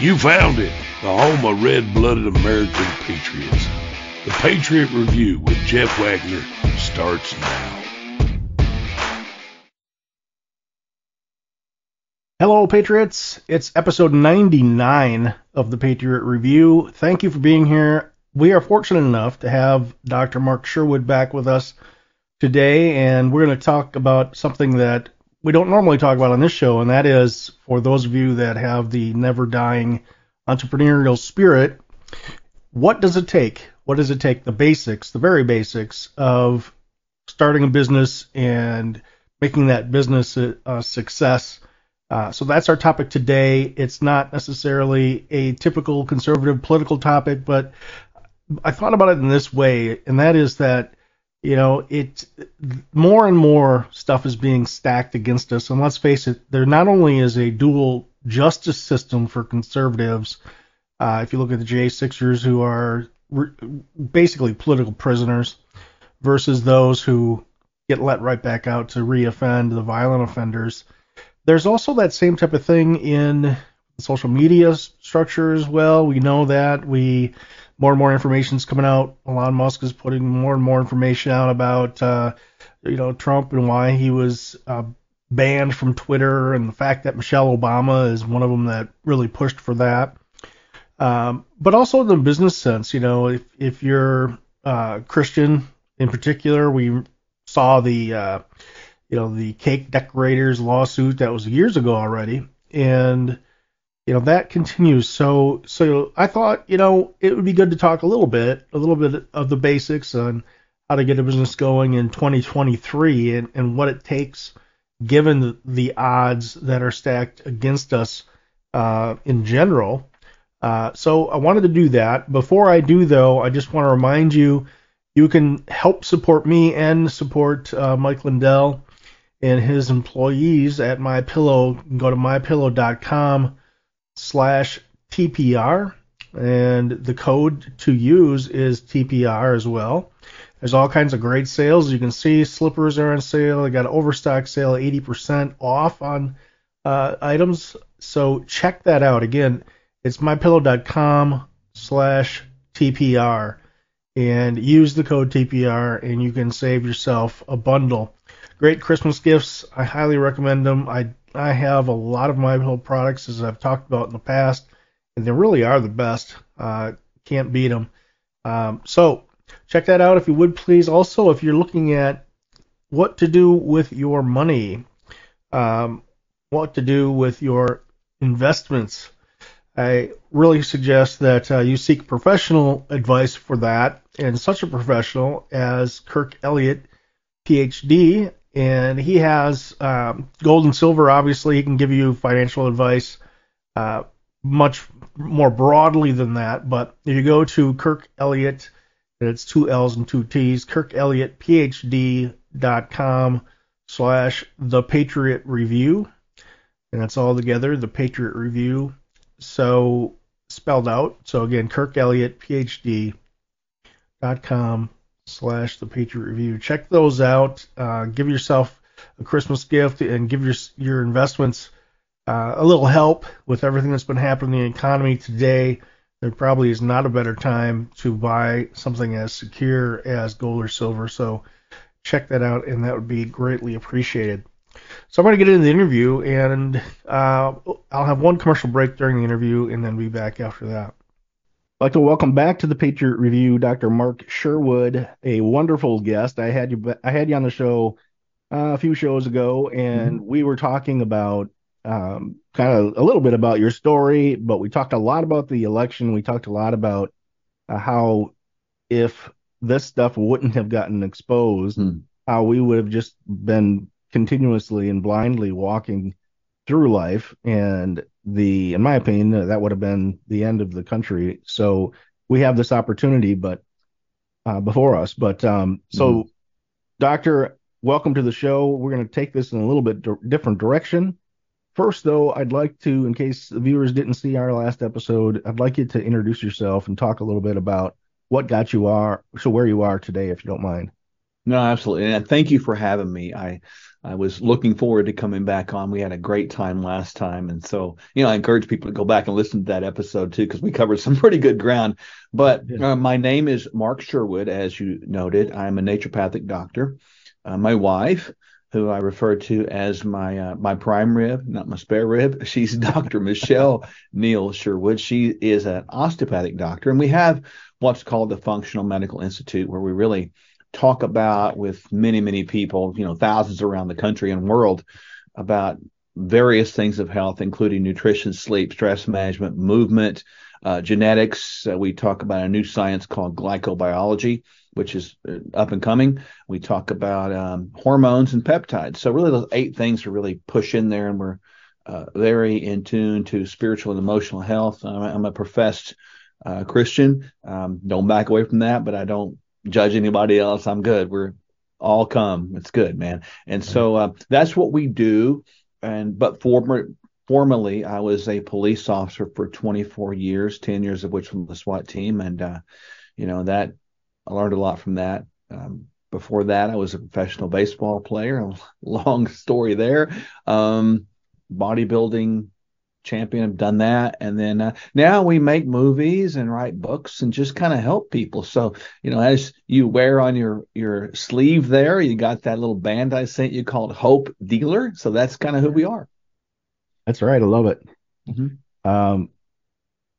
You found it, the home of red blooded American patriots. The Patriot Review with Jeff Wagner starts now. Hello, Patriots. It's episode 99 of the Patriot Review. Thank you for being here. We are fortunate enough to have Dr. Mark Sherwood back with us today, and we're going to talk about something that we don't normally talk about on this show, and that is for those of you that have the never dying entrepreneurial spirit, what does it take? What does it take? The basics, the very basics of starting a business and making that business a, a success. Uh, so that's our topic today. It's not necessarily a typical conservative political topic, but I thought about it in this way, and that is that you know, it more and more stuff is being stacked against us. And let's face it, there not only is a dual justice system for conservatives. Uh, if you look at the J6ers who are re- basically political prisoners versus those who get let right back out to reoffend the violent offenders. There's also that same type of thing in social media structure as well. We know that we more and more information is coming out. Elon Musk is putting more and more information out about uh, you know Trump and why he was uh, banned from Twitter, and the fact that Michelle Obama is one of them that really pushed for that. Um, but also in the business sense, you know, if if you're uh, Christian in particular, we saw the uh, you know the cake decorators lawsuit that was years ago already, and you know that continues. So so I thought you know it would be good to talk a little bit, a little bit of the basics on how to get a business going in 2023 and, and what it takes given the, odds that are stacked against us uh, in general. Uh, so I wanted to do that. Before I do, though, I just want to remind you you can help support me and support uh, Mike Lindell and his employees at MyPillow. Go to mypillow.com slash TPR, and the code to use is TPR as well. There's all kinds of great sales. You can see slippers are on sale. They got an overstock sale, 80% off on uh, items. So check that out. Again, it's mypillow.com slash TPR and use the code TPR and you can save yourself a bundle. Great Christmas gifts. I highly recommend them. I I have a lot of my pillow products as I've talked about in the past, and they really are the best. Uh, can't beat them. Um, so check that out if you would please. Also, if you're looking at what to do with your money, um, what to do with your investments, I really suggest that uh, you seek professional advice for that, and such a professional as Kirk Elliott, PhD, and he has um, gold and silver. Obviously, he can give you financial advice uh, much more broadly than that. But if you go to Kirk Elliott, and it's two L's and two T's, Kirk Elliott kirkelliottphd.com slash the Patriot Review, and that's all together, the Patriot Review. So spelled out. So again, kirkelliottphd.com slash the Patriot Review. Check those out. Uh, give yourself a Christmas gift and give your your investments uh, a little help with everything that's been happening in the economy today. There probably is not a better time to buy something as secure as gold or silver. So check that out, and that would be greatly appreciated. So I'm going to get into the interview, and uh, I'll have one commercial break during the interview, and then be back after that. I'd like to welcome back to the Patriot Review, Dr. Mark Sherwood, a wonderful guest. I had you, I had you on the show uh, a few shows ago, and mm-hmm. we were talking about um, kind of a little bit about your story, but we talked a lot about the election. We talked a lot about uh, how if this stuff wouldn't have gotten exposed, mm. how we would have just been continuously and blindly walking through life and the in my opinion that would have been the end of the country. So we have this opportunity but uh, before us. But um, so mm-hmm. doctor welcome to the show. We're going to take this in a little bit d- different direction. First though i'd like to in case the viewers didn't see our last episode i'd like you to introduce yourself and talk a little bit about what got you are so where you are today if you don't mind. No absolutely. And thank you for having me. I I was looking forward to coming back on. We had a great time last time. And so, you know, I encourage people to go back and listen to that episode too, because we covered some pretty good ground. But uh, my name is Mark Sherwood, as you noted. I'm a naturopathic doctor. Uh, my wife, who I refer to as my uh, my prime rib, not my spare rib. She's Dr. Michelle Neal Sherwood. She is an osteopathic doctor, and we have what's called the Functional Medical Institute, where we really talk about with many, many people, you know, thousands around the country and world about various things of health, including nutrition, sleep, stress management, movement, uh, genetics. Uh, we talk about a new science called glycobiology, which is uh, up and coming. We talk about um, hormones and peptides. So really, those eight things are really push in there, and we're uh, very in tune to spiritual and emotional health. I'm, I'm a professed uh, Christian. Um, don't back away from that, but I don't judge anybody else. I'm good. We're all come. It's good, man. And so uh, that's what we do. And but former formerly, I was a police officer for 24 years, 10 years of which was the SWAT team, and uh, you know that I learned a lot from that. Um, before that, I was a professional baseball player. Long story there. Um, bodybuilding champion have done that. And then uh, now we make movies and write books and just kind of help people. So you know as you wear on your your sleeve there you got that little band i sent you called hope dealer. So that's kind of who we are. That's right. I love it. Mm-hmm. um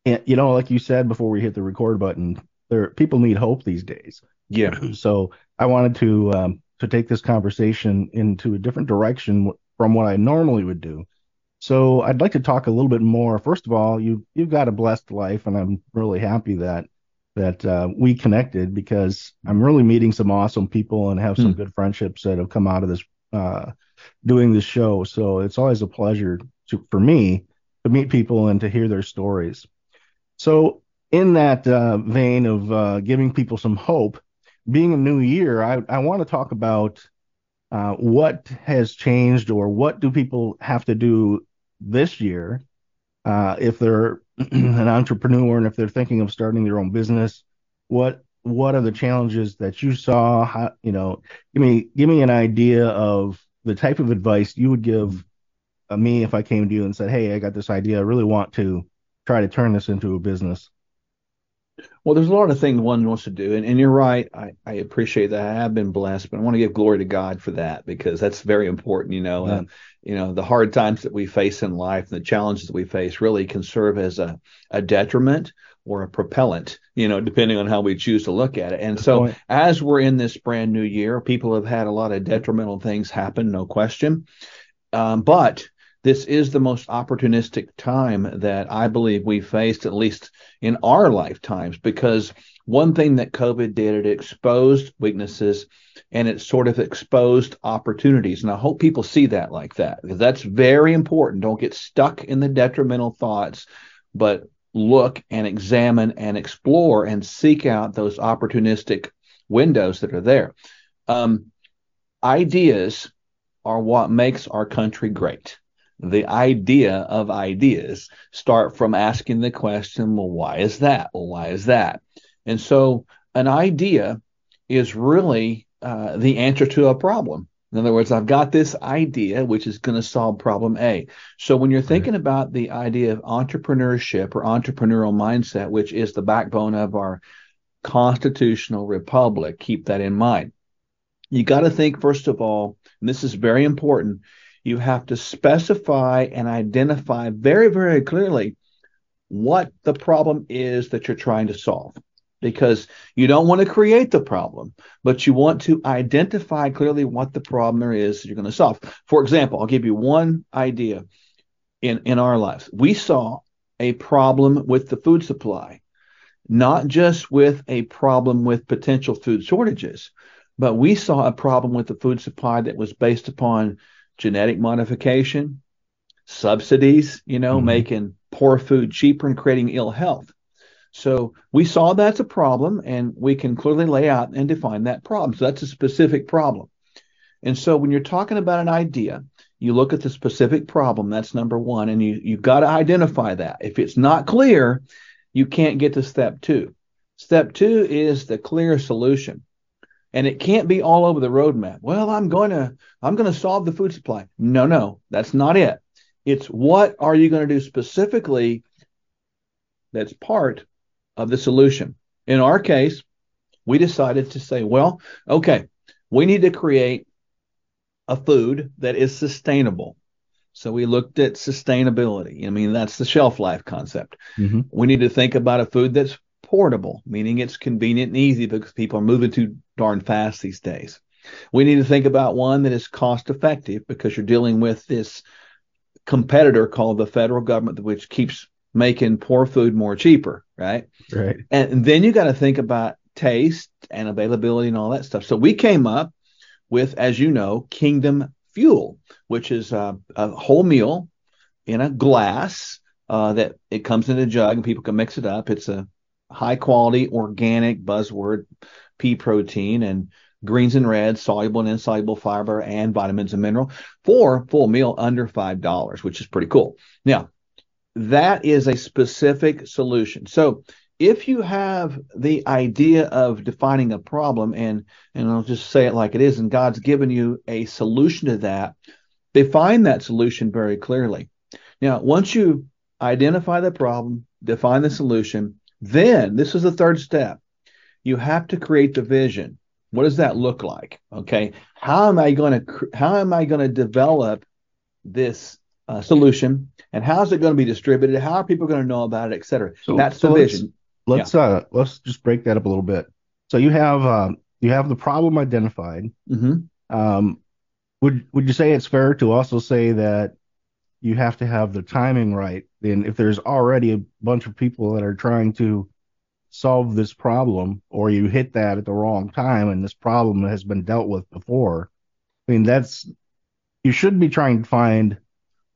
and you know like you said before we hit the record button there people need hope these days. Yeah. So i wanted to um to take this conversation into a different direction from what i normally would do so I'd like to talk a little bit more. First of all, you you've got a blessed life, and I'm really happy that that uh, we connected because I'm really meeting some awesome people and have some hmm. good friendships that have come out of this uh, doing this show. So it's always a pleasure to, for me to meet people and to hear their stories. So in that uh, vein of uh, giving people some hope, being a new year, I, I want to talk about uh, what has changed or what do people have to do this year, uh, if they're an entrepreneur and if they're thinking of starting their own business, what what are the challenges that you saw? How, you know, give me give me an idea of the type of advice you would give uh, me if I came to you and said, "Hey, I got this idea. I really want to try to turn this into a business." Well, there's a lot of things one wants to do, and, and you're right. I, I appreciate that. I have been blessed, but I want to give glory to God for that because that's very important. You know, yeah. uh, you know, the hard times that we face in life, and the challenges that we face, really can serve as a, a detriment or a propellant. You know, depending on how we choose to look at it. And Good so, point. as we're in this brand new year, people have had a lot of detrimental things happen, no question. Um, but this is the most opportunistic time that I believe we faced, at least in our lifetimes, because one thing that COVID did, it exposed weaknesses and it sort of exposed opportunities. And I hope people see that like that, because that's very important. Don't get stuck in the detrimental thoughts, but look and examine and explore and seek out those opportunistic windows that are there. Um, ideas are what makes our country great the idea of ideas start from asking the question, well, why is that? Well, why is that? And so an idea is really uh, the answer to a problem. In other words, I've got this idea which is going to solve problem A. So when you're thinking right. about the idea of entrepreneurship or entrepreneurial mindset, which is the backbone of our constitutional republic, keep that in mind. You got to think, first of all, and this is very important, you have to specify and identify very, very clearly what the problem is that you're trying to solve. Because you don't want to create the problem, but you want to identify clearly what the problem there is you're going to solve. For example, I'll give you one idea in, in our lives. We saw a problem with the food supply, not just with a problem with potential food shortages, but we saw a problem with the food supply that was based upon genetic modification, subsidies, you know, mm-hmm. making poor food cheaper and creating ill health. So we saw that's a problem, and we can clearly lay out and define that problem. So that's a specific problem. And so when you're talking about an idea, you look at the specific problem. That's number one, and you you've got to identify that. If it's not clear, you can't get to step two. Step two is the clear solution. And it can't be all over the roadmap. Well, I'm going to I'm going to solve the food supply. No, no, that's not it. It's what are you going to do specifically that's part of the solution. In our case, we decided to say, well, okay, we need to create a food that is sustainable. So we looked at sustainability. I mean, that's the shelf life concept. Mm-hmm. We need to think about a food that's portable, meaning it's convenient and easy because people are moving too darn fast these days. We need to think about one that is cost effective because you're dealing with this competitor called the federal government, which keeps making poor food more cheaper, right? Right. And then you got to think about taste and availability and all that stuff. So we came up with, as you know, Kingdom Fuel, which is a, a whole meal in a glass uh, that it comes in a jug and people can mix it up. It's a high quality organic buzzword pea protein and greens and reds, soluble and insoluble fiber, and vitamins and mineral for full meal under five dollars, which is pretty cool. Now, that is a specific solution. So if you have the idea of defining a problem and and I'll just say it like it is and God's given you a solution to that define that solution very clearly now once you identify the problem define the solution then this is the third step you have to create the vision what does that look like okay how am i going to how am i going to develop this uh, solution and how is it going to be distributed how are people going to know about it et cetera so, that's so the vision let's yeah. uh let's just break that up a little bit. So you have um, you have the problem identified. Mm-hmm. Um, would would you say it's fair to also say that you have to have the timing right? Then if there's already a bunch of people that are trying to solve this problem, or you hit that at the wrong time, and this problem has been dealt with before, I mean that's you should be trying to find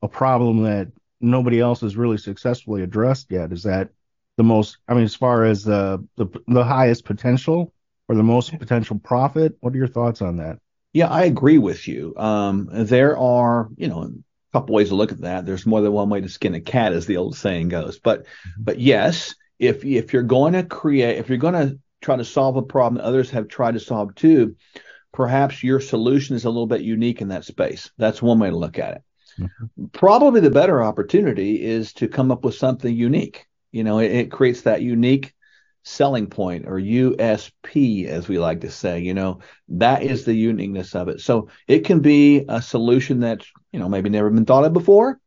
a problem that nobody else has really successfully addressed yet. Is that the most i mean as far as the the, the highest potential or the most potential profit what are your thoughts on that yeah i agree with you um, there are you know couple ways to look at that. There's more than one way to skin a cat as the old saying goes. But mm-hmm. but yes if if you're going to create if you're going to try to solve a problem that others have tried to solve too perhaps your solution is a little bit unique in that space. That's one way to look at it. Mm-hmm. probably the better opportunity is to come up with something unique. You know, it, it creates that unique selling point or USP, as we like to say. You know, that is the uniqueness of it. So it can be a solution that's, you know, maybe never been thought of before,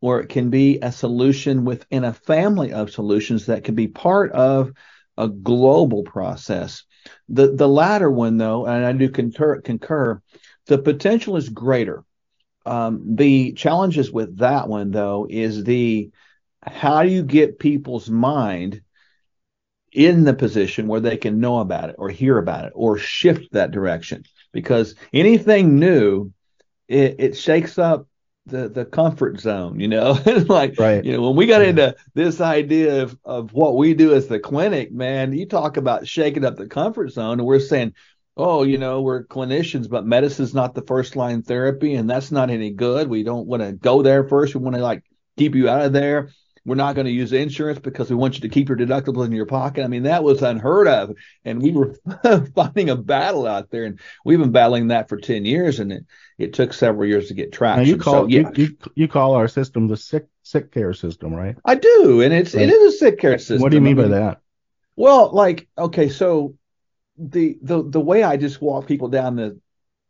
or it can be a solution within a family of solutions that can be part of a global process. The the latter one, though, and I do concur, concur the potential is greater. Um, the challenges with that one, though, is the how do you get people's mind in the position where they can know about it or hear about it or shift that direction? Because anything new, it, it shakes up the the comfort zone, you know. like right. you know, when we got yeah. into this idea of, of what we do as the clinic, man, you talk about shaking up the comfort zone, and we're saying, oh, you know, we're clinicians, but medicine's not the first line therapy, and that's not any good. We don't want to go there first. We want to like keep you out of there we're not going to use insurance because we want you to keep your deductibles in your pocket. I mean, that was unheard of. And we were fighting a battle out there. And we've been battling that for 10 years. And it, it took several years to get traction. Now you call, so, yeah. you, you, you, call our system the sick, sick care system, right? I do. And it's, right. it is a sick care system. What do you mean I mean, by that? Well, like, okay, so the, the, the way I just walk people down the,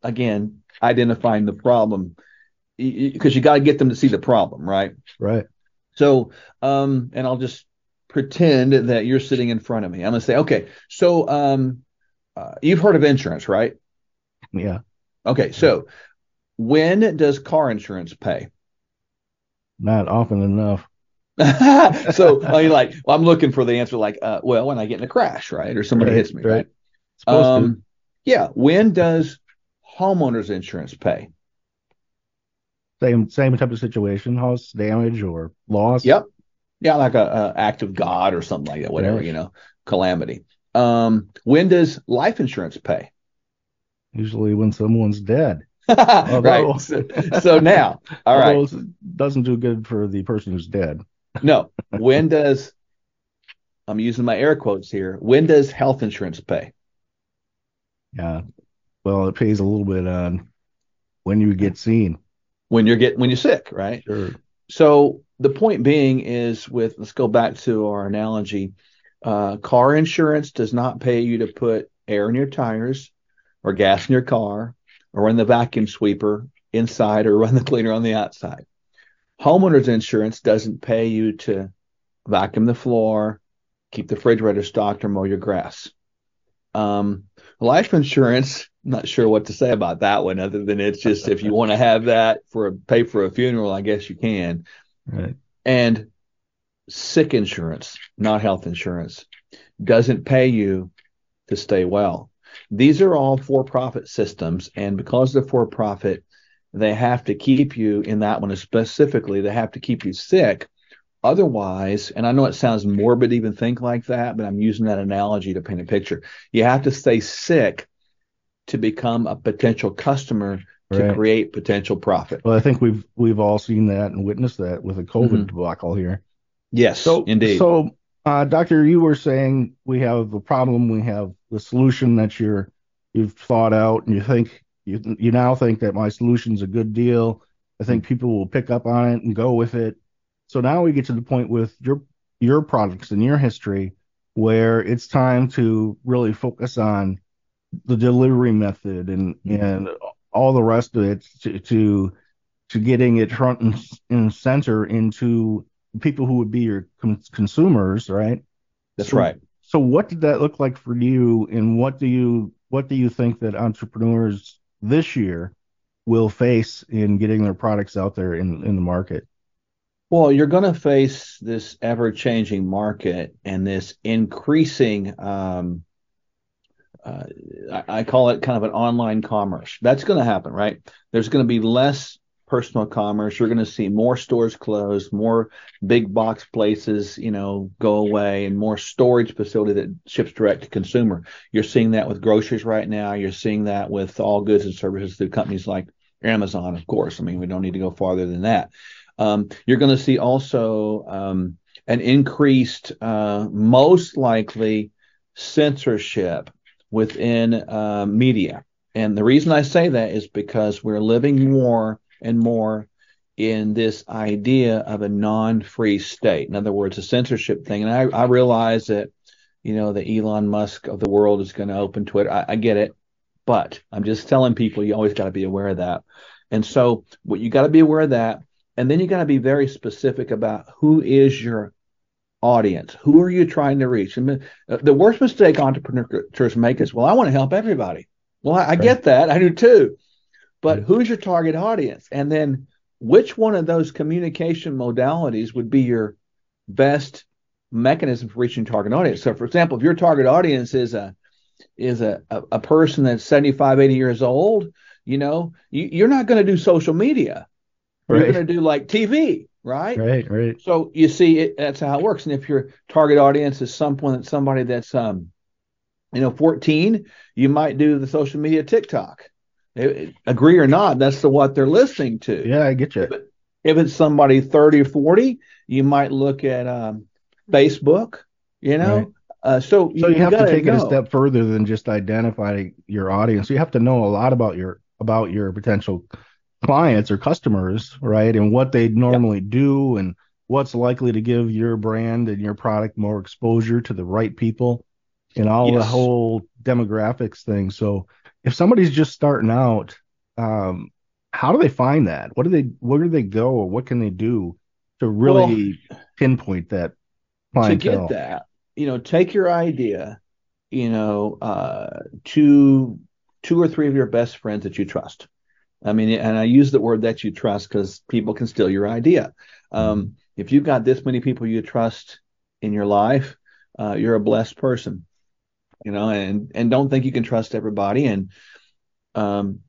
again, identifying the problem, because you got to get them to see the problem, right? Right. So, um, and I'll just pretend that you're sitting in front of me. I'm going to say, okay, so um, uh, you've heard of insurance, right? Yeah. Okay, so when does car insurance pay? Not often enough. so I mean, like, well, I'm looking for the answer, like, uh, well, when I get in a crash, right, or somebody right, hits me, right? right? Um, yeah. When does homeowners insurance pay? Same same type of situation, house damage or loss. Yep. Yeah, like a, a act of God or something like that, whatever, you know, calamity. Um, when does life insurance pay? Usually when someone's dead. although, right. So, so now, all right. Doesn't do good for the person who's dead. no. When does I'm using my air quotes here. When does health insurance pay? Yeah. Well, it pays a little bit on when you get seen. When you're getting when you're sick, right? Sure. So the point being is with let's go back to our analogy. Uh, car insurance does not pay you to put air in your tires or gas in your car or run the vacuum sweeper inside or run the cleaner on the outside. Homeowners insurance doesn't pay you to vacuum the floor, keep the refrigerator stocked, or mow your grass. Um, life insurance, not sure what to say about that one, other than it's just if you want to have that for a pay for a funeral, I guess you can. Right. And sick insurance, not health insurance, doesn't pay you to stay well. These are all for profit systems. And because they're for profit, they have to keep you in that one specifically, they have to keep you sick. Otherwise, and I know it sounds morbid to even think like that, but I'm using that analogy to paint a picture. You have to stay sick to become a potential customer to create potential profit. Well, I think we've we've all seen that and witnessed that with the COVID Mhm. debacle here. Yes, So, indeed. So, uh, doctor, you were saying we have the problem, we have the solution that you're you've thought out, and you think you you now think that my solution's a good deal. I think people will pick up on it and go with it. So now we get to the point with your your products and your history where it's time to really focus on the delivery method and mm-hmm. and all the rest of it to to, to getting it front and, and center into people who would be your con- consumers, right? That's So- right. So what did that look like for you, and what do you what do you think that entrepreneurs this year will face in getting their products out there in in the market? Well, you're going to face this ever changing market and this increasing, um, uh, I, I call it kind of an online commerce. That's going to happen, right? There's going to be less personal commerce. You're going to see more stores close, more big box places, you know, go away, and more storage facility that ships direct to consumer. You're seeing that with groceries right now. You're seeing that with all goods and services through companies like Amazon, of course. I mean, we don't need to go farther than that. Um, you're going to see also um, an increased, uh, most likely, censorship within uh, media. And the reason I say that is because we're living more and more in this idea of a non-free state. In other words, a censorship thing. And I, I realize that, you know, the Elon Musk of the world is going to open Twitter. I, I get it, but I'm just telling people you always got to be aware of that. And so, what you got to be aware of that, and then you got to be very specific about who is your audience. Who are you trying to reach? And uh, the worst mistake entrepreneurs make is, well, I want to help everybody. Well, I, I get that. I do too. But who's your target audience? And then which one of those communication modalities would be your best mechanism for reaching target audience? So, for example, if your target audience is a is a, a, a person that's 75, 80 years old, you know, you, you're not going to do social media. You're going to do like TV, right? Right, right. So you see, it, that's how it works. And if your target audience is someone, somebody that's, um, you know, 14, you might do the social media TikTok. It- agree or not, that's the what they're listening to. Yeah, I get you. But if it's somebody 30 or 40, you might look at um, Facebook. You know, Right. uh, so So you have to take it a step further than just identifying your audience. You have to know a lot about your about your potential clients or customers, right? And what they normally do and what's likely to give your brand and your product more exposure to the right people and all the whole demographics thing. So if somebody's just starting out, um, how do they find that? What do they where do they go or what can they do to really pinpoint that to clientele? get that, you know, take your idea, you know, uh, to two or three of your best friends that you trust. I mean, and I use the word that you trust because people can steal your idea. Um, if you've got this many people you trust in your life, uh, you're a blessed person, you know, and and don't think you can trust everybody and um,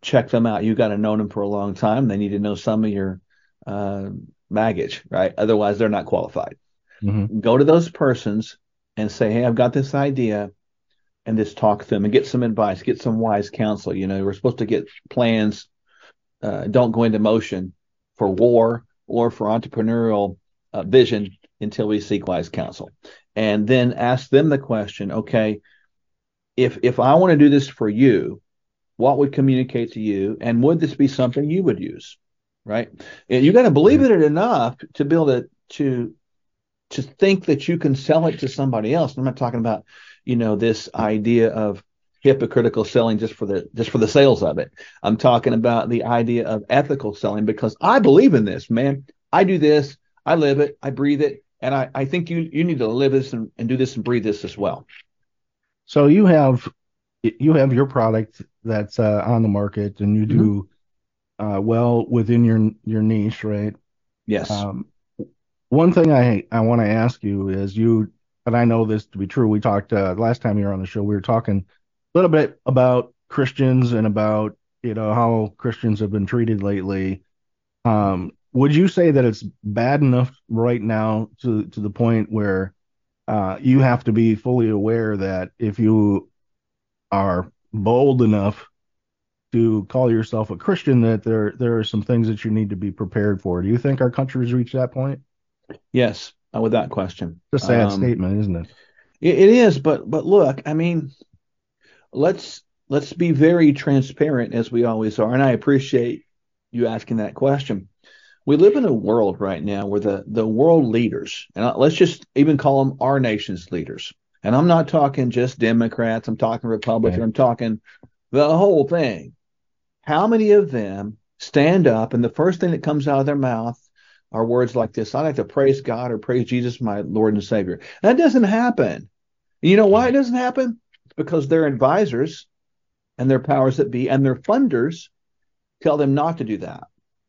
check them out. You've got to know them for a long time. They need to know some of your uh, baggage, right? Otherwise, they're not qualified Mhm. go to those persons and say, Hey, I've got this idea and just talk to them and get some advice, get some wise counsel. You know, we're supposed to get plans, uh, don't go into motion for war or for entrepreneurial uh, vision until we seek wise counsel. And then ask them the question, okay, if if I want to do this for you, what would communicate to you, and would this be something you would use? Right? And you got to believe in it enough to be able to to to think that you can sell it to somebody else. I'm not talking about you know this idea of hypocritical selling just for the just for the sales of it. I'm talking about the idea of ethical selling because I believe in this, man. I do this, I live it, I breathe it, and I, I think you you need to live this and, and do this and breathe this as well. So you have you have your product that's uh, on the market, and you do mm-hmm. uh, well within your your niche, right? Yes. Um, one thing I I want to ask you is you, and I know this to be true. We talked uh, last time you were on the show. We were talking a little bit about Christians and about you know how Christians have been treated lately. Um, would you say that it's bad enough right now to to the point where uh, you have to be fully aware that if you are bold enough to call yourself a Christian, that there there are some things that you need to be prepared for. Do you think our country has reached that point? Yes, uh, that question. It's a sad um, statement, isn't it? it? It is, but but look, I mean, let's let's be very transparent as we always are, and I appreciate you asking that question we live in a world right now where the, the world leaders, and let's just even call them our nation's leaders. And I'm not talking just Democrats, I'm talking Republicans, right. I'm talking the whole thing. How many of them stand up and the first thing that comes out of their mouth are words like this I like to praise God or praise Jesus, my Lord and Savior. That doesn't happen. You know why it doesn't happen? Because their advisors and their powers that be and their funders tell them not to do that.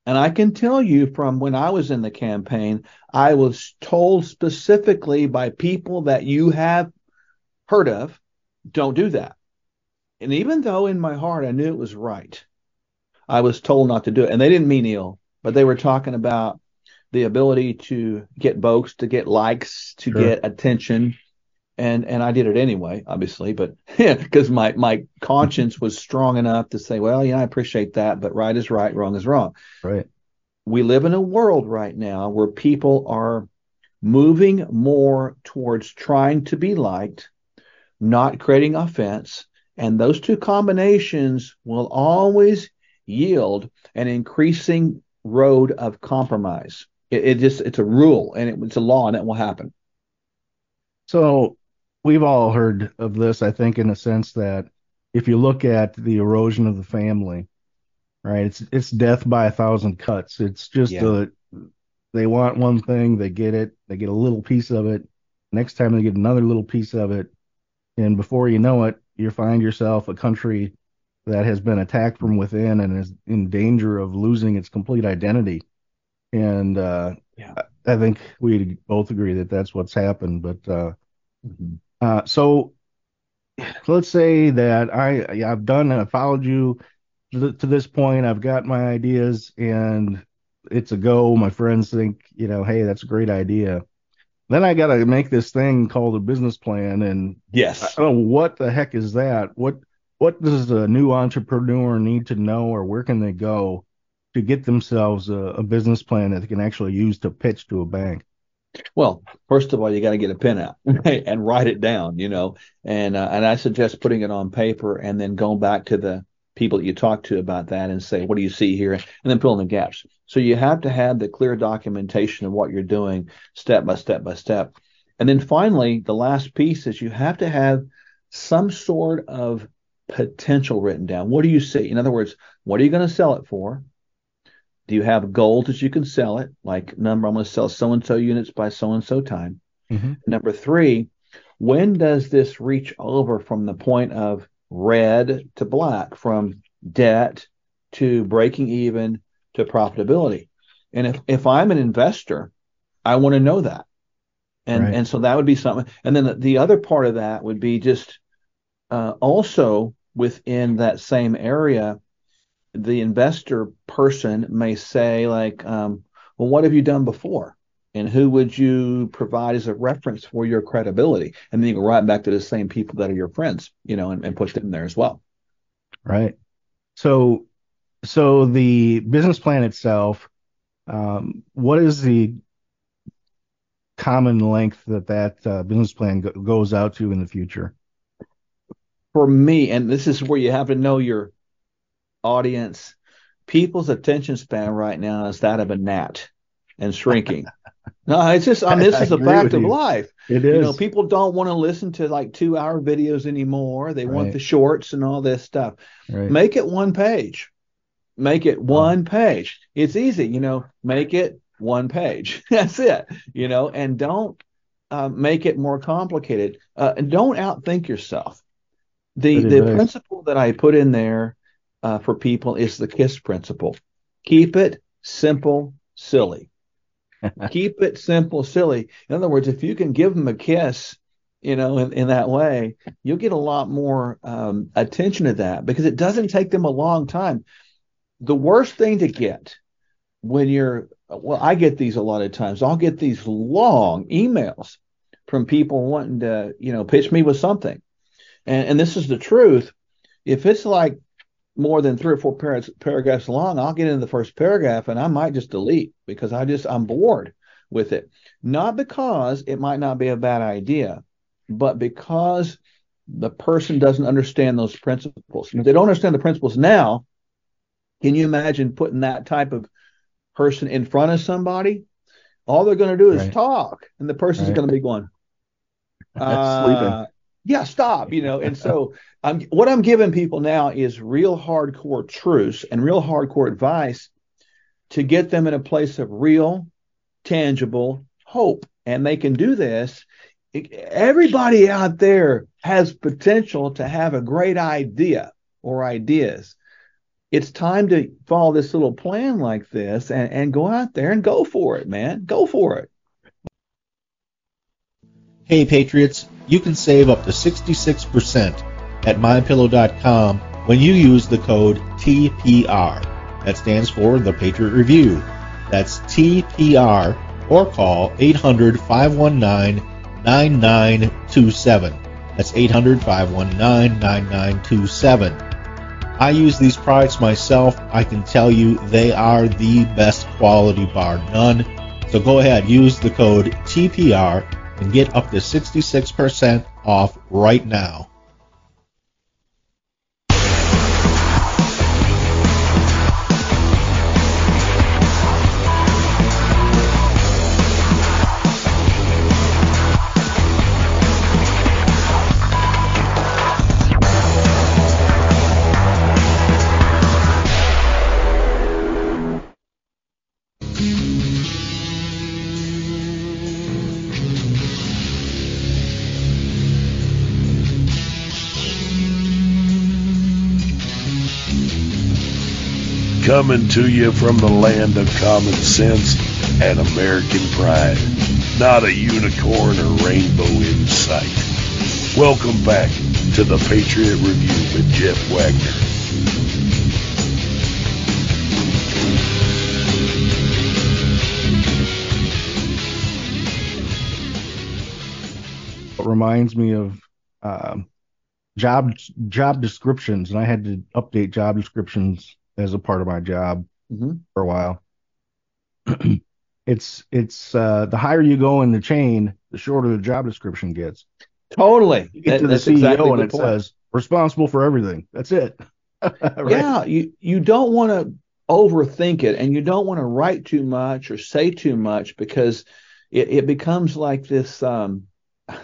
And I can tell you from when I was in the campaign, I was told specifically by people that you have heard of, don't do that. And even though in my heart I knew it was right, I was told not to do it. And they didn't mean ill, but they were talking about the ability to get votes, to get likes, to sure. get attention. And and I did it anyway, obviously, but because my my conscience was strong enough to say, well, yeah, I appreciate that, but right is right, wrong is wrong. Right we live in a world right now where people are moving more towards trying to be liked, not creating offense. And those two combinations will always yield an increasing road of compromise. It, it just, it's a rule and it, it's a law and it will happen. So we've all heard of this, I think, in a sense that if you look at the erosion of the family, right? It's it's death by a thousand cuts. It's just yeah. a they want one thing, they get it, they get a little piece of it. Next time they get another little piece of it, and before you know it, you find yourself a country that has been attacked from within and is in danger of losing its complete identity. And uh, yeah. I think we both agree that that's what's happened. But uh, mm-hmm. uh, so let's say that I I've done I followed you to this point, I've got my ideas and it's a go. My friends think, you know, hey, that's a great idea. Then I got to make this thing called a business plan, and yes, I what the heck is that. What what does a new entrepreneur need to know, or where can they go to get themselves a, a business plan that they can actually use to pitch to a bank? Well, first of all, you got to get a pen out and write it down, you know, and uh, and I suggest putting it on paper and then going back to the people that you talk to about that and say, what do you see here? And then fill in the gaps. So you have to have the clear documentation of what you're doing step by step by step. And then finally, the last piece is you have to have some sort of potential written down. What do you see? In other words, what are you going to sell it for? Do you have goals that you can sell it? Like number, I'm going to sell so and so units by so and so time. Mm-hmm. Number three, when does this reach over from the point of red to black, from debt to breaking even to profitability. And if, if I'm an investor, I want to know that. And right. and so that would be something. And then the, the other part of that would be just uh, also within that same area, the investor person may say like, um, well, what have you done before? and who would you provide as a reference for your credibility? And then you go right back to the same people that are your friends, you know, and, and push them there as well. Right. So, so the business plan itself, um, what is the common length that that uh, business plan go- goes out to in the future? for me, and this is where you have to know your audience. People's attention span right now is that of a gnat and shrinking. no, it's just I mean this is a fact of you. life. It is. You know, people don't want to listen to like two hour videos anymore. They right. want the shorts and all this stuff. Right. Make it one page. Make it one page. It's easy, you know, make it one page. That's it, you know, and don't uh, make it more complicated. Uh, and don't outthink yourself. The the nice. principle that I put in there uh, for people is the KISS principle. Keep it simple, silly. Keep it simple, silly. In other words, if you can give them a kiss, you know, in, in that way, you'll get a lot more um, attention to that because it doesn't take them a long time. The worst thing to get when you're, well, I get these a lot of times. I'll get these long emails from people wanting to, you know, pitch me with something. And, and this is the truth. If it's like more than three or four par- paragraphs long, I'll get into the first paragraph and I might just delete because I just I'm bored with it. Not because it might not be a bad idea, but because the person doesn't understand those principles. And if they don't understand the principles now, can you imagine putting that type of person in front of somebody? All they're going to do is right. talk, and the person's right. going to be going, uh, sleeping yeah, stop, you know. And so I'm what I'm giving people now is real hardcore truths and real hardcore advice to get them in a place of real, tangible hope. And they can do this. Everybody out there has potential to have a great idea or ideas. It's time to follow this little plan like this and, and go out there and go for it, man. Go for it. Hey, Patriots you can save up to 66% at mypillow.com when you use the code TPR. That stands for the Patriot Review. That's TPR or call 800 519 9927. That's 800 519 9927. I use these products myself. I can tell you they are the best quality bar none. So go ahead, use the code TPR and get up to 66% off right now. Coming to you from the land of common sense and American pride. Not a unicorn or rainbow in sight. Welcome back to the Patriot Review with Jeff Wagner. Reminds me of um, job job descriptions, and I had to update job descriptions as a part of my job mm-hmm. for a while. it's it's uh, the higher you go in the chain, the shorter the job description gets. Totally. You get that, to the CEO exactly and it point. says responsible for everything. That's it. right? Yeah, you you don't want to overthink it, and you don't want to write too much or say too much because it, it becomes like this. Um,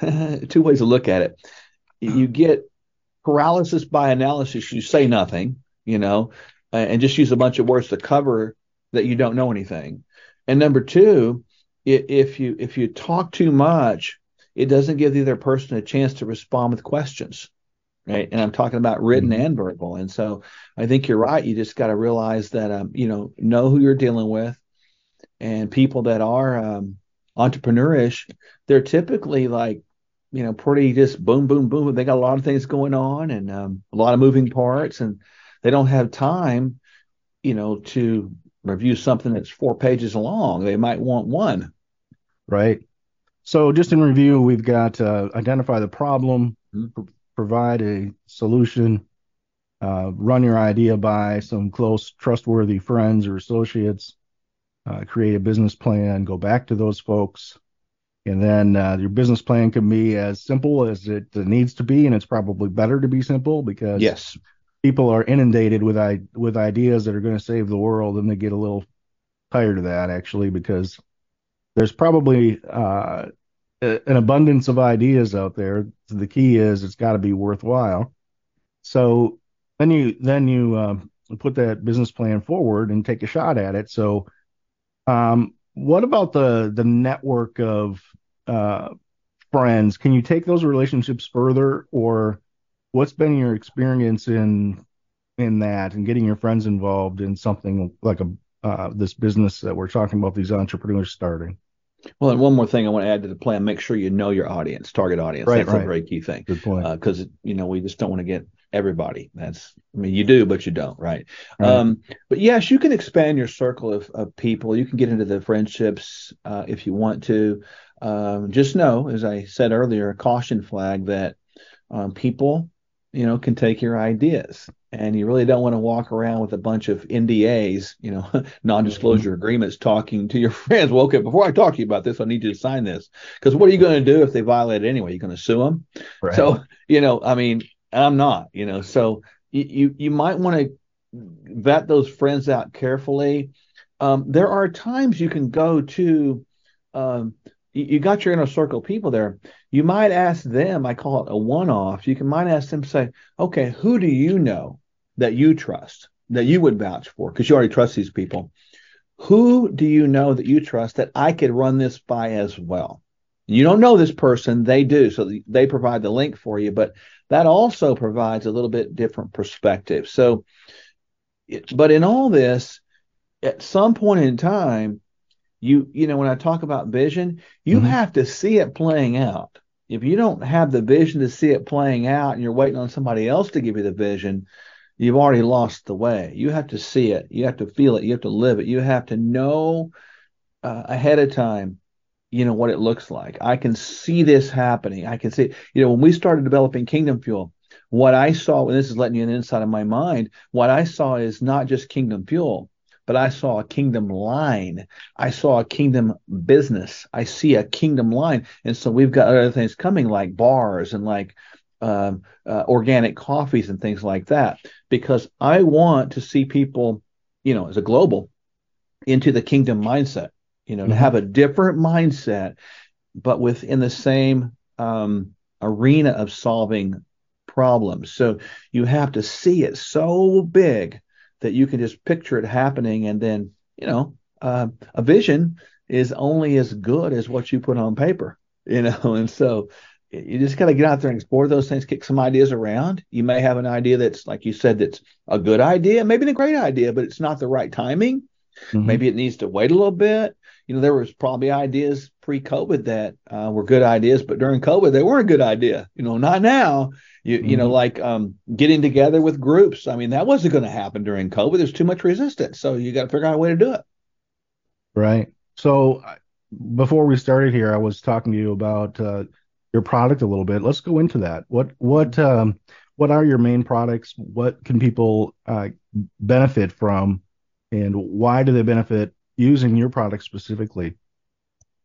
two ways to look at it. You get paralysis by analysis. You say nothing, you know, and just use a bunch of words to cover that you don't know anything. And number two, if you if you talk too much, it doesn't give the other person a chance to respond with questions, right? And I'm talking about written mm-hmm. and verbal. And so I think you're right. You just got to realize that um, you know know who you're dealing with, and people that are um, entrepreneurish, they're typically like you know pretty just boom boom boom. They got a lot of things going on and um, a lot of moving parts and they don't have time, you know, to review something that's four pages long. They might want one. Right. So just in review, we've got uh, identify the problem, mm-hmm. pr- provide a solution, uh, run your idea by some close, trustworthy friends or associates, uh, create a business plan, go back to those folks, And then uh, your business plan can be as simple as it needs to be, and it's probably better to be simple because yes, people are inundated with I- with ideas that are going to save the world, and they get a little tired of that actually because there's probably uh, an abundance of ideas out there. The key is it's got to be worthwhile. So then you then you uh, put that business plan forward and take a shot at it. So, um, what about the the network of uh, friends? Can you take those relationships further, or what's been your experience in in that and getting your friends involved in something like a uh, this business that we're talking about? These entrepreneurs starting. Well, and one more thing I want to add to the plan: make sure you know your audience, target audience. Right, That's right. a very key thing. Good point. Because you know we just don't want to get everybody. That's I mean you do, but you don't, right? Right. Um, but yes, you can expand your circle of, of people. You can get into the friendships uh, if you want to. Um, just know, as I said earlier, a caution flag that um, people, you know, can take your ideas, and you really don't want to walk around with a bunch of NDAs, you know, non-disclosure agreements, talking to your friends. Well, okay, before I talk to you about this, I need you to sign this, because what are you going to do if they violate it anyway? You're going to sue them. Right. So, you know, I mean, I'm not, you know, so you you, you might want to vet those friends out carefully. Um, there are times you can go to, um, you, got your inner circle people there. You might ask them, I call it a one off. You can might ask them, say, okay, who do you know that you trust, that you would vouch for? Because you already trust these people. Who do you know that you trust that I could run this by as well? You don't know this person, they do. So they provide the link for you, but that also provides a little bit different perspective. So, but in all this, at some point in time, you you know when I talk about vision, you Mhm. have to see it playing out. If you don't have the vision to see it playing out, and you're waiting on somebody else to give you the vision, you've already lost the way. You have to see it. You have to feel it. You have to live it. You have to know uh, ahead of time you know what it looks like i can see this happening i can see you know when we started developing kingdom fuel what i saw and this is letting you an inside of my mind what i saw is not just kingdom fuel but i saw a kingdom line i saw a kingdom business i see a kingdom line and so we've got other things coming like bars and like um, uh, organic coffees and things like that because i want to see people you know as a global into the kingdom mindset you know, to Mhm. have a different mindset, but within the same um, arena of solving problems. So you have to see it so big that you can just picture it happening, and then you know, uh, a vision is only as good as what you put on paper. You know, and so you just got to get out there and explore those things, kick some ideas around. You may have an idea that's, like you said, that's a good idea, maybe a great idea, but it's not the right timing. Mhm. Maybe it needs to wait a little bit. You know, there was probably ideas pre-COVID that uh, were good ideas, but during COVID they weren't a good idea. You know, not now. You you know, Mhm. like um, getting together with groups. I mean, that wasn't going to happen during COVID. There's too much resistance, so you got to figure out a way to do it. Right. So before we started here, I was talking to you about uh, your product a little bit. Let's go into that. What what um, what are your main products? What can people uh, benefit from, and why do they benefit using your product specifically?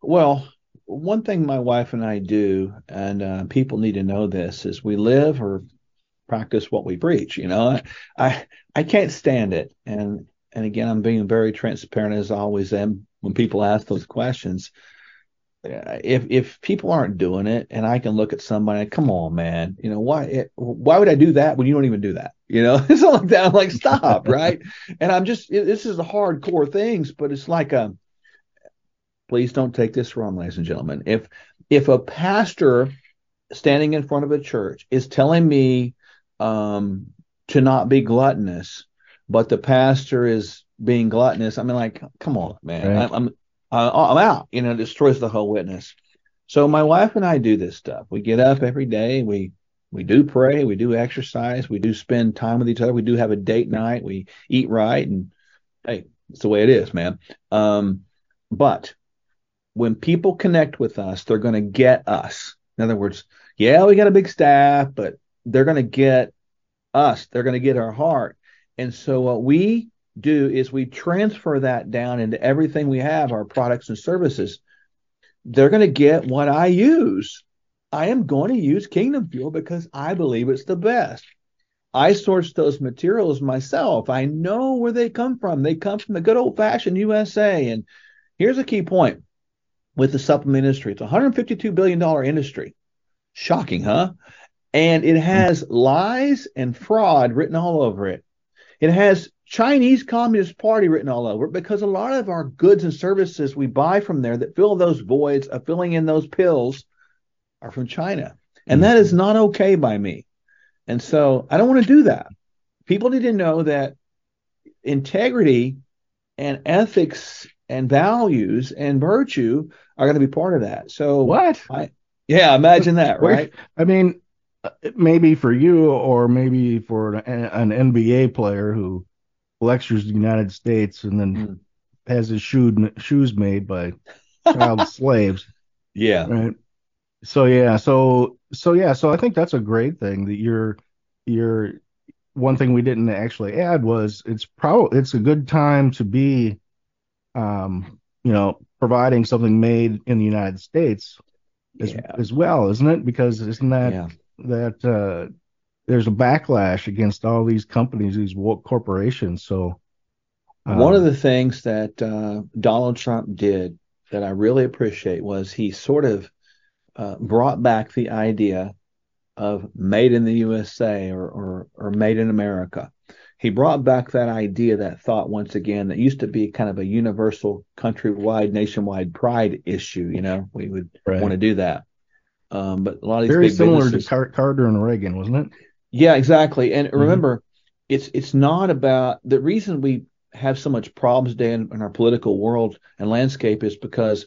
Well, one thing my wife and I do, and uh, people need to know this, is we live or practice what we preach. You know, I I, I can't stand it, and and again, I'm being very transparent as I always am when people ask those questions. If if people aren't doing it, and I can look at somebody, come on, man, you know why it, why would I do that when you don't even do that? You know, it's not like that. I'm like, stop, right? And I'm just it- this is the hardcore things, but it's like a please don't take this wrong, ladies and gentlemen. If if a pastor standing in front of a church is telling me um, to not be gluttonous, but the pastor is being gluttonous, I mean, like, come on, man, Right. I'm I'm, uh, I'm out. You know, it destroys the whole witness. So my wife and I do this stuff. We get up every day. We we do pray. We do exercise. We do spend time with each other. We do have a date night. We eat right, and hey, it's the way it is, man. Um, but when people connect with us, they're going to get us. In other words, yeah, we got a big staff, but they're going to get us. They're going to get our heart. And so what we do is we transfer that down into everything we have, our products and services. they're going to get what I use. I am going to use Kingdom Fuel because I believe it's the best. I source those materials myself. I know where they come from. They come from the good old fashioned USA. And here's a key point with the supplement industry it's a $152 billion industry. Shocking, huh? And it has hmm. lies and fraud written all over it. It has Chinese Communist Party written all over because a lot of our goods and services we buy from there that fill those voids of filling in those pills are from China. And that is not okay by me. And so I don't want to do that. People need to know that integrity and ethics and values and virtue are going to be part of that. So What? I, yeah, imagine that, right? I mean, uh, maybe for you or maybe for an, an NBA player who lectures the United States and then Mm. has his shoe, shoes made by child slaves, Yeah. right? So yeah, so so yeah, so I think that's a great thing that you're you're one thing we didn't actually add was it's probably it's a good time to be um you know providing something made in the United States as, Yeah. as well, isn't it? Because isn't that Yeah. that uh, there's a backlash against all these companies, these woke corporations. So um, One of the things that uh, Donald Trump did that I really appreciate was he sort of uh, brought back the idea of made in the USA or, or or made in America. He brought back that idea, that thought once again that used to be kind of a universal, countrywide, nationwide pride issue. You know, we would Right. want to do that. Um, but a lot of these very similar to Car- Carter and Reagan, wasn't it? Yeah, exactly. And Mhm. remember, it's it's not about the reason we have so much problems, today in our political world and landscape is because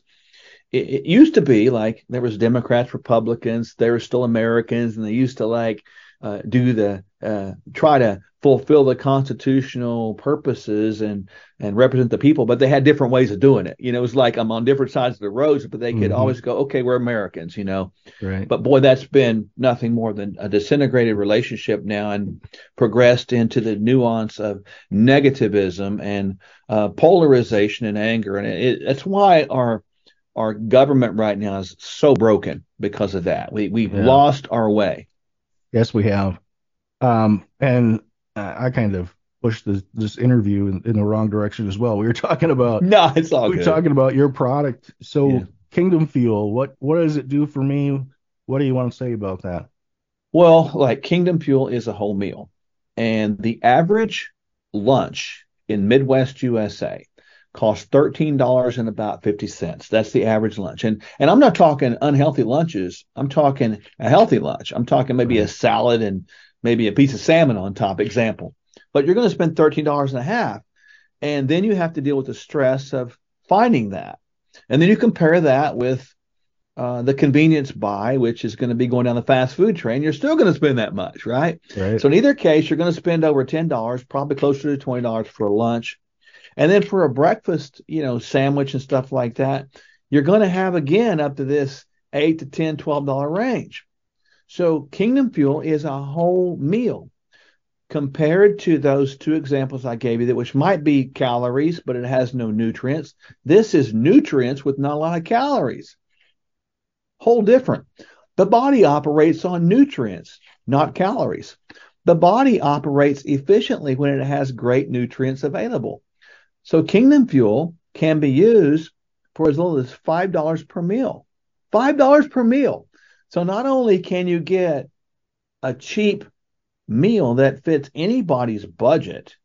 it, it used to be like there was Democrats, Republicans, they were still Americans, and they used to like uh, do the uh, try to fulfill the constitutional purposes and and represent the people, but they had different ways of doing it. You know, it was like I'm on different sides of the roads, but they could Mhm. always go, okay, we're Americans, you know. Right. But boy, that's been nothing more than a disintegrated relationship now and progressed into the nuance of negativism and uh, polarization and anger. And it, that's why our our government right now is so broken because of that. We we've Yeah. lost our way. Yes, we have. Um, and I kind of pushed this this interview in, in the wrong direction as well. We were talking about No, it's all we were good. talking about your product. So Yeah. Kingdom Fuel, what what does it do for me? What do you want to say about that? Well, like Kingdom Fuel is a whole meal, and the average lunch in Midwest USA costs thirteen dollars and about fifty cents. That's the average lunch, and and I'm not talking unhealthy lunches. I'm talking a healthy lunch. I'm talking maybe a salad and maybe a piece of salmon on top. Example, but you're going to spend thirteen dollars and a half, and then you have to deal with the stress of finding that, and then you compare that with uh, the convenience buy, which is going to be going down the fast food train, you're still going to spend that much, right? Right. So in either case, you're going to spend over ten dollars, probably closer to twenty dollars for a lunch, and then for a breakfast, you know, sandwich and stuff like that, you're going to have again up to this eight to ten, twelve dollar range. So Kingdom Fuel is a whole meal compared to those two examples I gave you, that which might be calories, but it has no nutrients. This is nutrients with not a lot of calories whole different. The body operates on nutrients, not calories. The body operates efficiently when it has great nutrients available. So Kingdom Fuel can be used for as little as $5 per meal. $5 per meal. So not only can you get a cheap meal that fits anybody's budget,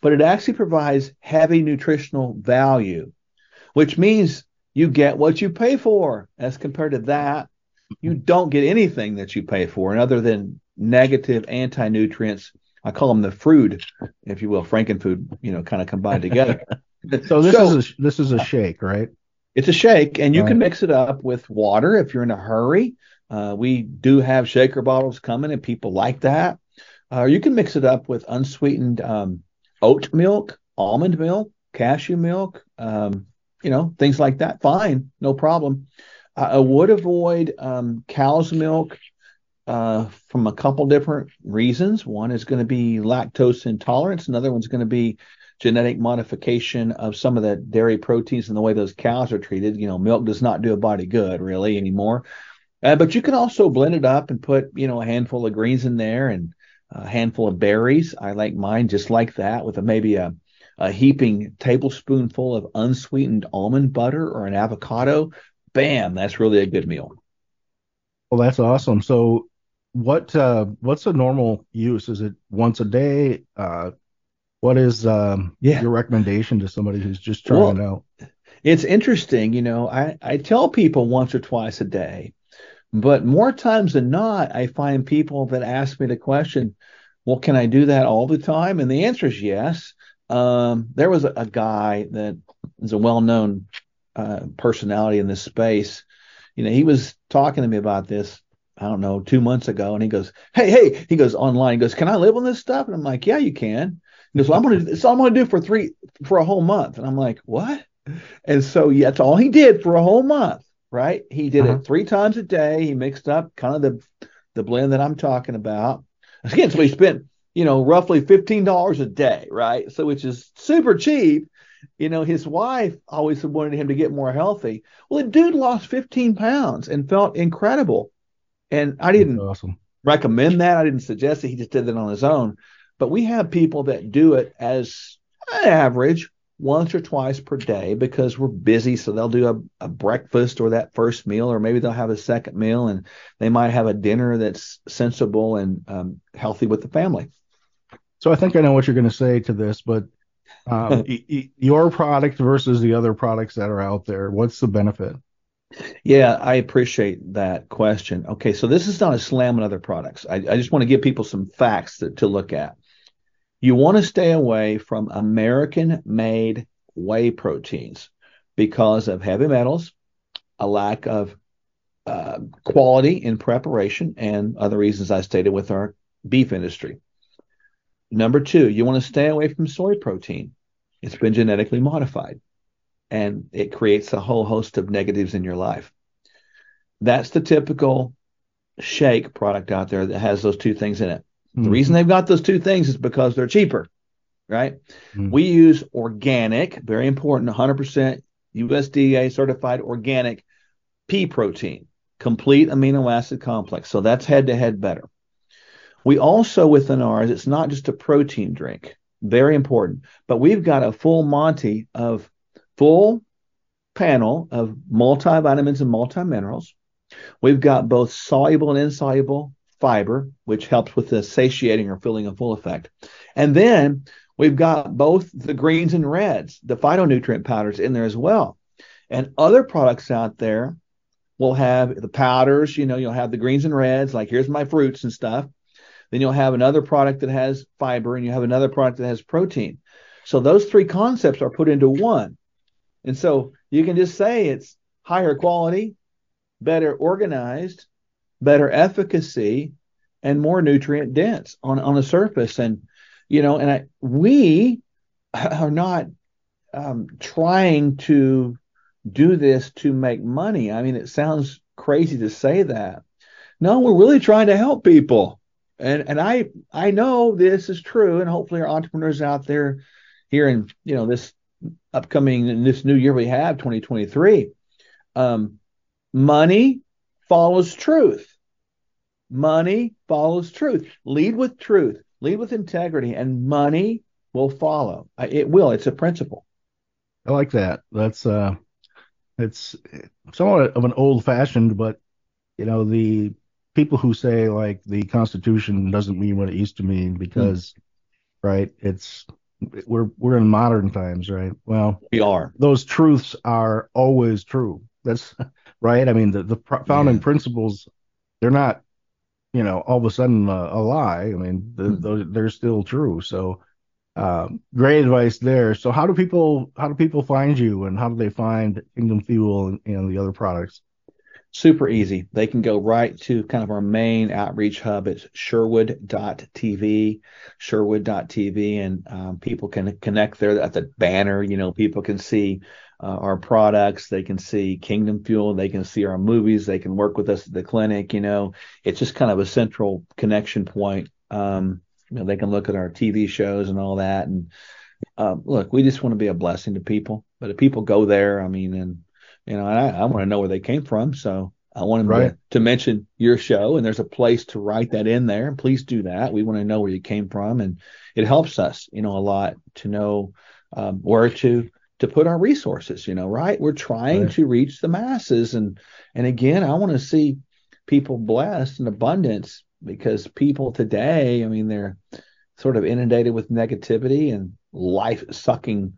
but it actually provides heavy nutritional value, which means you get what you pay for. As compared to that, you don't get anything that you pay for, other than negative anti nutrients, I call them the fruit, if you will, Frankenfood, you know, kind of combined together. So this is a this is a shake, right? It's a shake, and you Right. can mix it up with water if you're in a hurry. Uh, we do have shaker bottles coming, and people like that. Or you can mix it up with unsweetened um, oat milk, almond milk, cashew milk, um, you know, things like that. Fine, no problem. Uh, I would avoid um, cow's milk uh, from a couple different reasons. One is going to be lactose intolerance. Another one's going to be genetic modification of some of the dairy proteins and the way those cows are treated. You know, milk does not do a body good really anymore. Uh, but you can also blend it up and put, you know, a handful of greens in there and a handful of berries. I like mine just like that with a, maybe a, a heaping tablespoonful of unsweetened almond butter or an avocado. Bam, that's really a good meal. Well, that's awesome. So what uh, what's a normal use? Is it once a day? Uh, what is um, yeah. your recommendation to somebody who's just trying well, it out? It's interesting, you know. I, I tell people once or twice a day, but more times than not, I find people that ask me the question, "Well, can I do that all the time?" And the answer is yes. Um, there was a, a, guy that is a well-known uh, personality in this space. You know, he was talking to me about this I don't know, two months ago, and he goes, "Hey, hey," he goes online, he goes, "Can I live on this stuff?" And I'm like, "Yeah, you can." He goes, well, "I'm gonna, it's all I'm gonna do for three for a whole month," and I'm like, "What?" And so yeah, that's all he did for a whole month, right? He did uh-huh. it three times a day. He mixed up kind of the the blend that I'm talking about. Again, so he spent you know roughly fifteen dollars a day, right? So which is super cheap. You know, his wife always wanted him to get more healthy. Well, the dude lost 15 pounds and felt incredible and I didn't awesome. recommend that. I didn't suggest it. He just did that on his own. But we have people that do it as an average once or twice per day because we're busy. So they'll do a, a, breakfast or that first meal, or maybe they'll have a second meal and they might have a dinner that's sensible and um, healthy with the family. So I think I know what you're going to say to this, but um, your product versus the other products that are out there, what's the benefit? Yeah, I appreciate that question. Okay, so this is not a slam on other products. I, I just want to give people some facts to, to look at. You want to stay away from American made whey proteins because of heavy metals, a lack of uh, quality in preparation, and other reasons I stated with our beef industry. Number two, you want to stay away from soy protein. It's been genetically modified and it creates a whole host of negatives in your life. That's the typical shake product out there that has those two things in it. Mm-hmm. The reason they've got those two things is because they're cheaper, right? Mm-hmm. We use organic, very important, 100% USDA certified organic pea protein, complete amino acid complex. So that's head to head better. We also, within ours, it's not just a protein drink, very important, but we've got a full Monty of full panel of multivitamins and multiminerals. We've got both soluble and insoluble fiber, which helps with the satiating or filling a full effect. And then we've got both the greens and reds, the phytonutrient powders in there as well. And other products out there will have the powders, you know, you'll have the greens and reds, like here's my fruits and stuff. Then you'll have another product that has fiber and you have another product that has protein. So those three concepts are put into one. And so you can just say it's higher quality, better organized, better efficacy, and more nutrient dense on, on the surface. And, you know, and I, we are not um, trying to do this to make money. I mean, it sounds crazy to say that. No, we're really trying to help people. And and I I know this is true, and hopefully our entrepreneurs out there here in you know this upcoming in this new year we have 2023 um, money follows truth. Money follows truth. Lead with truth. Lead with integrity and money will follow. It will. It's a principle. I like that. That's uh it's somewhat of an old fashioned but you know the people who say like the constitution doesn't mean what it used to mean because mm. right it's we're we're in modern times, right? Well, we are. Those truths are always true. That's right. I mean, the the founding yeah. principles, they're not, you know, all of a sudden uh, a lie. I mean, the, hmm. they're still true. So, uh, great advice there. So, how do people how do people find you, and how do they find Kingdom Fuel and, and the other products? Super easy. They can go right to kind of our main outreach hub. It's sherwood.tv, sherwood.tv, and um, people can connect there at the banner. You know, people can see uh, our products. They can see Kingdom Fuel. They can see our movies. They can work with us at the clinic. You know, it's just kind of a central connection point. Um, you know, they can look at our TV shows and all that. And um, look, we just want to be a blessing to people. But if people go there, I mean, and you know, I, I want to know where they came from. So I want Right. to, to mention your show, and there's a place to write that in there. And please do that. We want to know where you came from, and it helps us, you know, a lot to know um, where to to put our resources. You know, right? We're trying Right. to reach the masses, and and again, I want to see people blessed in abundance because people today, I mean, they're sort of inundated with negativity and life sucking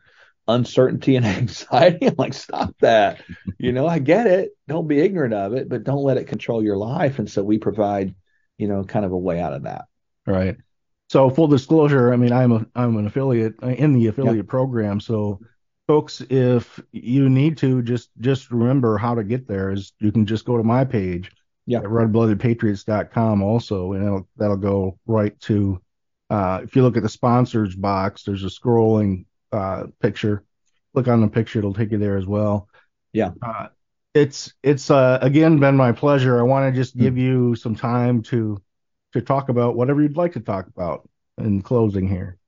uncertainty and anxiety. I'm like, stop that. You know, I get it. Don't be ignorant of it, but don't let it control your life. And so we provide, you know, kind of a way out of that. Right. So full disclosure, I mean, I'm a I'm an affiliate uh, in the affiliate program. So folks, if you need to, just just remember how to get there. Is you can just go to my page Yeah. at redbloodedpatriots.com also, and it'll, that'll go right to. Uh, if you look at the sponsors box, there's a scrolling uh, picture. Click on the picture; it'll take you there as well. Yeah. Uh, it's it's uh, again been my pleasure. I want to just give you some time to to talk about whatever you'd like to talk about in closing here.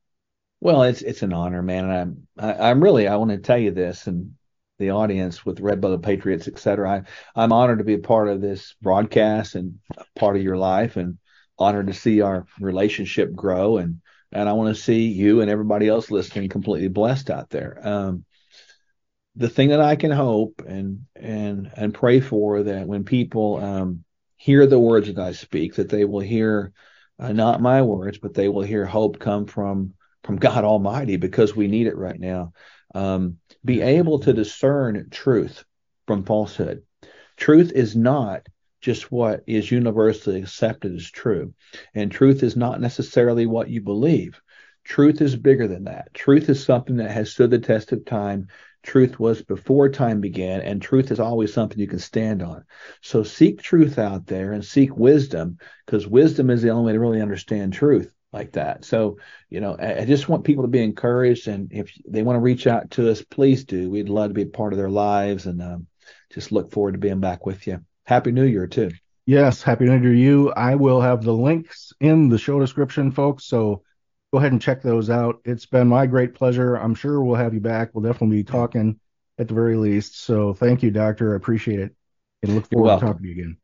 Well, it's it's an honor, man, and I'm I, I'm really I want to tell you this and the audience with Red Blooded Patriots, et cetera. I, I'm honored to be a part of this broadcast and part of your life, and honored to see our relationship grow, and and I want to see you and everybody else listening completely blessed out there. Um, the thing that I can hope and and and pray for that when people um, hear the words that I speak, that they will hear uh, not my words, but they will hear hope come from from God Almighty because we need it right now. Um, be able to discern truth from falsehood. Truth is not just what is universally accepted as true, and truth is not necessarily what you believe. Truth is bigger than that. Truth is something that has stood the test of time. Truth was before time began, and truth is always something you can stand on. So seek truth out there and seek wisdom, because wisdom is the only way to really understand truth like that. So, you know, I, I just want people to be encouraged, and if they want to reach out to us, please do. We'd love to be a part of their lives, and um, just look forward to being back with you. Happy New Year too. Yes, happy New Year to you. I will have the links in the show description, folks. So go ahead and check those out. It's been my great pleasure. I'm sure we'll have you back. We'll definitely be talking at the very least. So thank you, Doctor. I appreciate it. And look forward to talking to you again.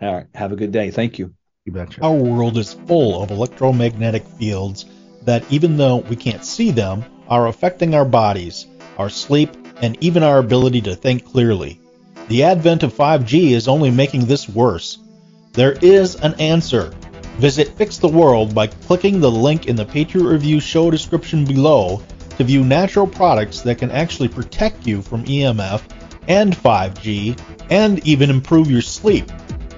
All right. Have a good day. Thank you. You betcha. Our world is full of electromagnetic fields that, even though we can't see them, are affecting our bodies, our sleep, and even our ability to think clearly. The advent of 5G is only making this worse. There is an answer. Visit Fix the World by clicking the link in the Patriot Review show description below to view natural products that can actually protect you from EMF and 5G and even improve your sleep.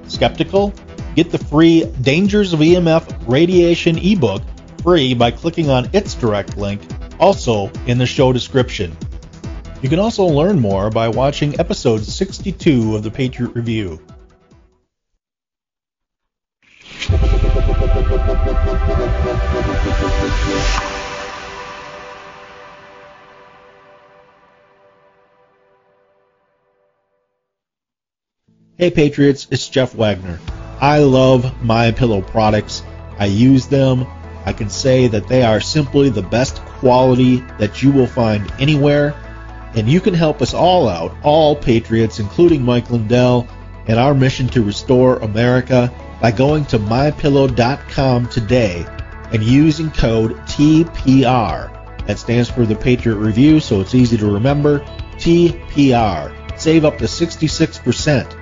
Skeptical? Get the free Dangers of EMF Radiation ebook free by clicking on its direct link, also in the show description. You can also learn more by watching episode 62 of the Patriot Review. Hey Patriots, it's Jeff Wagner. I love My Pillow products. I use them. I can say that they are simply the best quality that you will find anywhere. And you can help us all out, all Patriots, including Mike Lindell, in our mission to restore America by going to mypillow.com today and using code TPR. That stands for the Patriot Review, so it's easy to remember. TPR. Save up to 66%.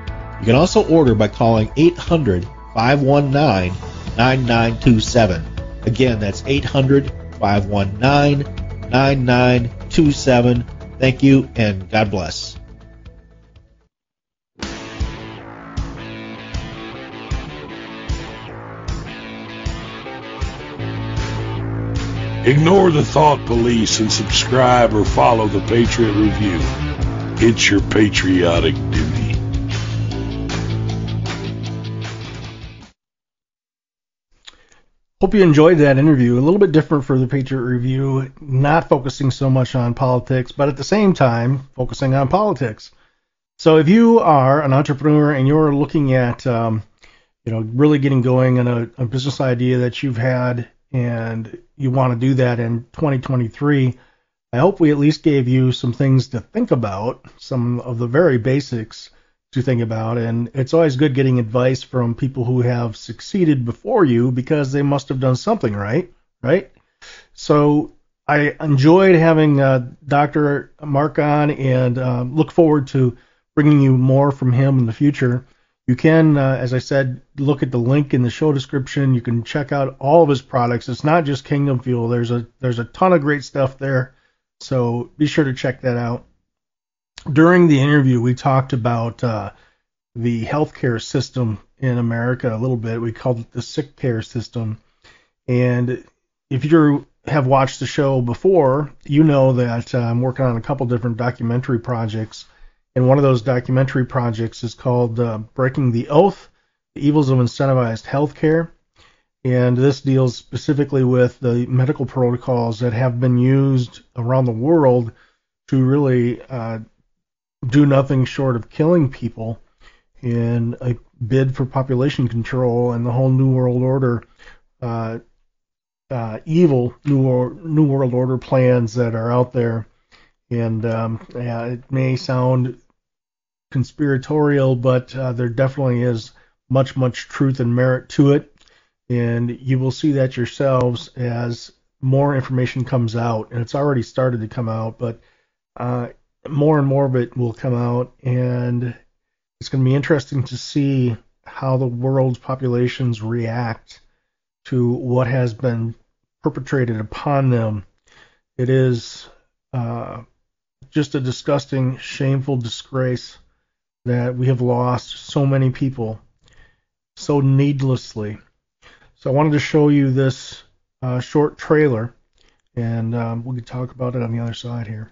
You can also order by calling 800 519 9927. Again, that's 800 519 9927. Thank you and God bless. Ignore the thought police and subscribe or follow the Patriot Review. It's your patriotic duty. Hope you enjoyed that interview. A little bit different for the Patriot Review, not focusing so much on politics, but at the same time focusing on politics. So if you are an entrepreneur and you're looking at, um, you know, really getting going in a, a business idea that you've had and you want to do that in 2023, I hope we at least gave you some things to think about, some of the very basics to think about. And it's always good getting advice from people who have succeeded before you because they must have done something right, right? So I enjoyed having uh, Dr. Mark on and uh, look forward to bringing you more from him in the future. You can, uh, as I said, look at the link in the show description. You can check out all of his products. It's not just Kingdom Fuel. There's a there's a ton of great stuff there. So be sure to check that out. During the interview, we talked about uh, the healthcare system in America a little bit. We called it the sick care system. And if you have watched the show before, you know that uh, I'm working on a couple different documentary projects and one of those documentary projects is called uh, Breaking the Oath The Evils of Incentivized Healthcare. And this deals specifically with the medical protocols that have been used around the world to really uh, do nothing short of killing people in a bid for population control and the whole New World Order, uh, uh, evil New, New World Order plans that are out there. And um, yeah, it may sound conspiratorial, but uh, there definitely is much, much truth and merit to it. And you will see that yourselves as more information comes out. And it's already started to come out, but uh, more and more of it will come out. And it's going to be interesting to see how the world's populations react to what has been perpetrated upon them. It is uh, just a disgusting, shameful disgrace that we have lost so many people so needlessly. So I wanted to show you this uh, short trailer, and um, we can talk about it on the other side here.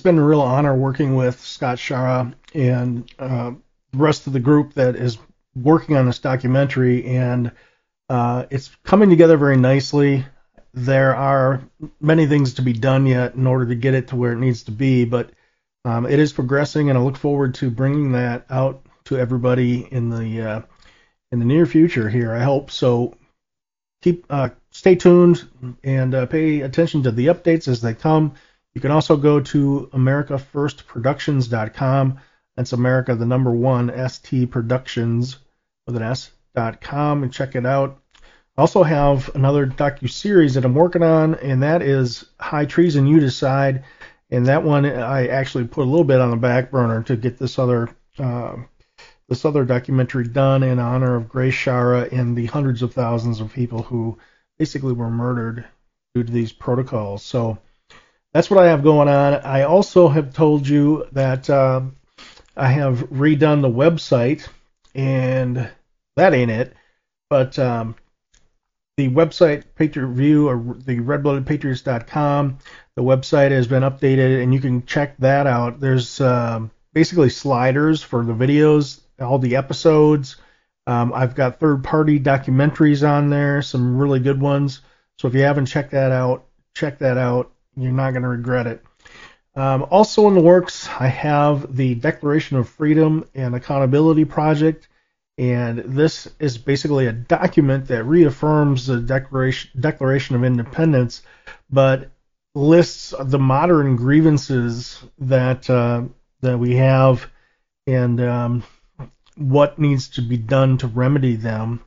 It's been a real honor working with Scott Schara and uh, the rest of the group that is working on this documentary, and uh, it's coming together very nicely. There are many things to be done yet in order to get it to where it needs to be, but um, it is progressing, and I look forward to bringing that out to everybody in the uh, in the near future. Here, I hope so. Keep uh, stay tuned and uh, pay attention to the updates as they come. You can also go to AmericaFirstProductions.com. That's America, the number one, ST Productions with an S dot com, and check it out. I also have another docu series that I'm working on, and that is High Treason You Decide. And that one I actually put a little bit on the back burner to get this other uh, this other documentary done in honor of Grace Schara and the hundreds of thousands of people who basically were murdered due to these protocols. So that's what I have going on. I also have told you that um, I have redone the website, and that ain't it. But um, the website Patriot Review or the redbloodedpatriots.com, the website has been updated, and you can check that out. There's um, basically sliders for the videos, all the episodes. Um, I've got third-party documentaries on there, some really good ones. So if you haven't checked that out, check that out. You're not going to regret it. Um, also in the works, I have the Declaration of Freedom and Accountability Project, and this is basically a document that reaffirms the Declaration Declaration of Independence, but lists the modern grievances that uh, that we have and um, what needs to be done to remedy them.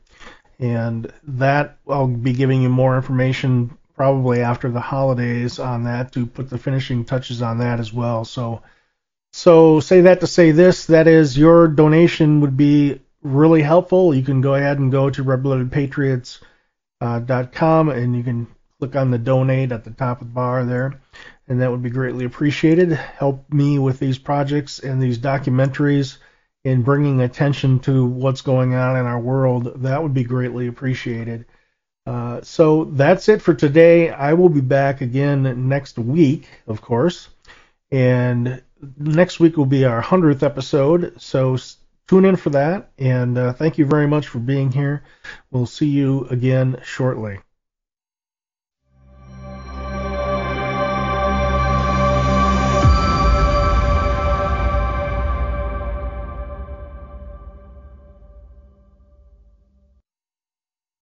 And that I'll be giving you more information probably after the holidays on that to put the finishing touches on that as well. So so say that to say this, that is your donation would be really helpful. You can go ahead and go to redbloodedpatriots.com uh, and you can click on the donate at the top of the bar there and that would be greatly appreciated. Help me with these projects and these documentaries in bringing attention to what's going on in our world. That would be greatly appreciated. Uh, so that's it for today. I will be back again next week, of course. And next week will be our 100th episode. So tune in for that. And uh, thank you very much for being here. We'll see you again shortly.